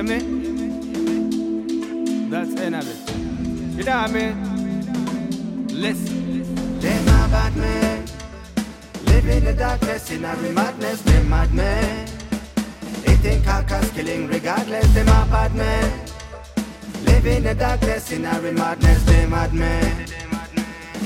Hear me? That's the end of it. You know what I mean? Listen. Them a bad men. Live in the darkness, in a madness, them mad men. Eating carcass, killing regardless, them a bad men. Live in the darkness, in a madness, them mad men.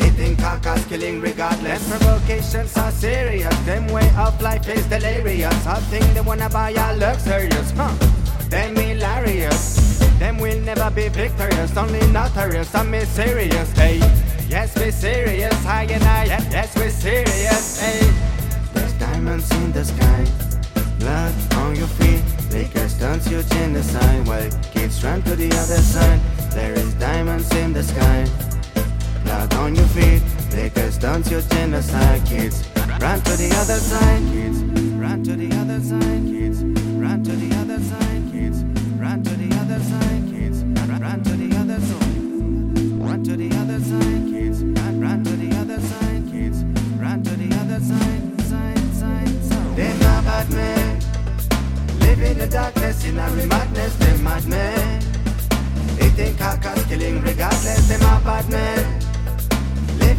Eating carcass, killing regardless. Them provocations are serious, them way of life is delirious. I think they wanna buy a luxurious, huh? Them hilarious. Them will never be victorious, only notorious and mysterious. Hey, yes, we're serious, high and high. Yes, we're serious. Hey, there's diamonds in the sky, blood on your feet. Lakers turns you genocide while kids run to the other side. There is diamonds in the sky, blood on your feet. Lakers turns you genocide, kids run to the other side. Kids run to the other side. Kids the darkness, in a madness, them mad men. Eating carcass, killing regardless, them are bad men.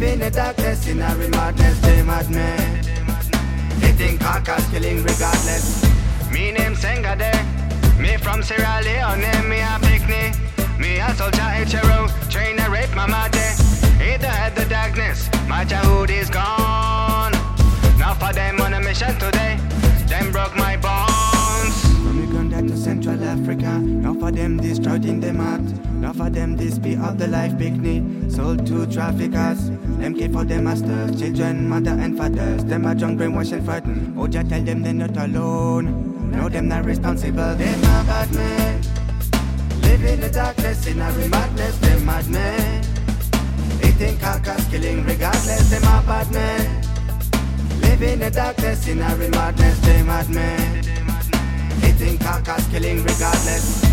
In the darkness, in a madness, them mad men. Eating carcass, killing regardless. Me name Sengade, me from Sierra Leone, me a picnic. Me a soldier, HRO, trainer, rape my mother. Either had the darkness, my childhood is gone. Central Africa, now for them destroyed in them heart. Now for them this be of the life picnic, sold to traffickers. Them care for them masters, children, mother and fathers. Them are drunk, brainwashed and frightened. Oh, Oja tell them they're not alone. No, them not responsible. Them are bad men. Live in the darkness, in a madness, them mad men. Eating carcass, killing regardless, them are bad men. Live in the darkness, in a madness, they mad men everything, cause killing regardless.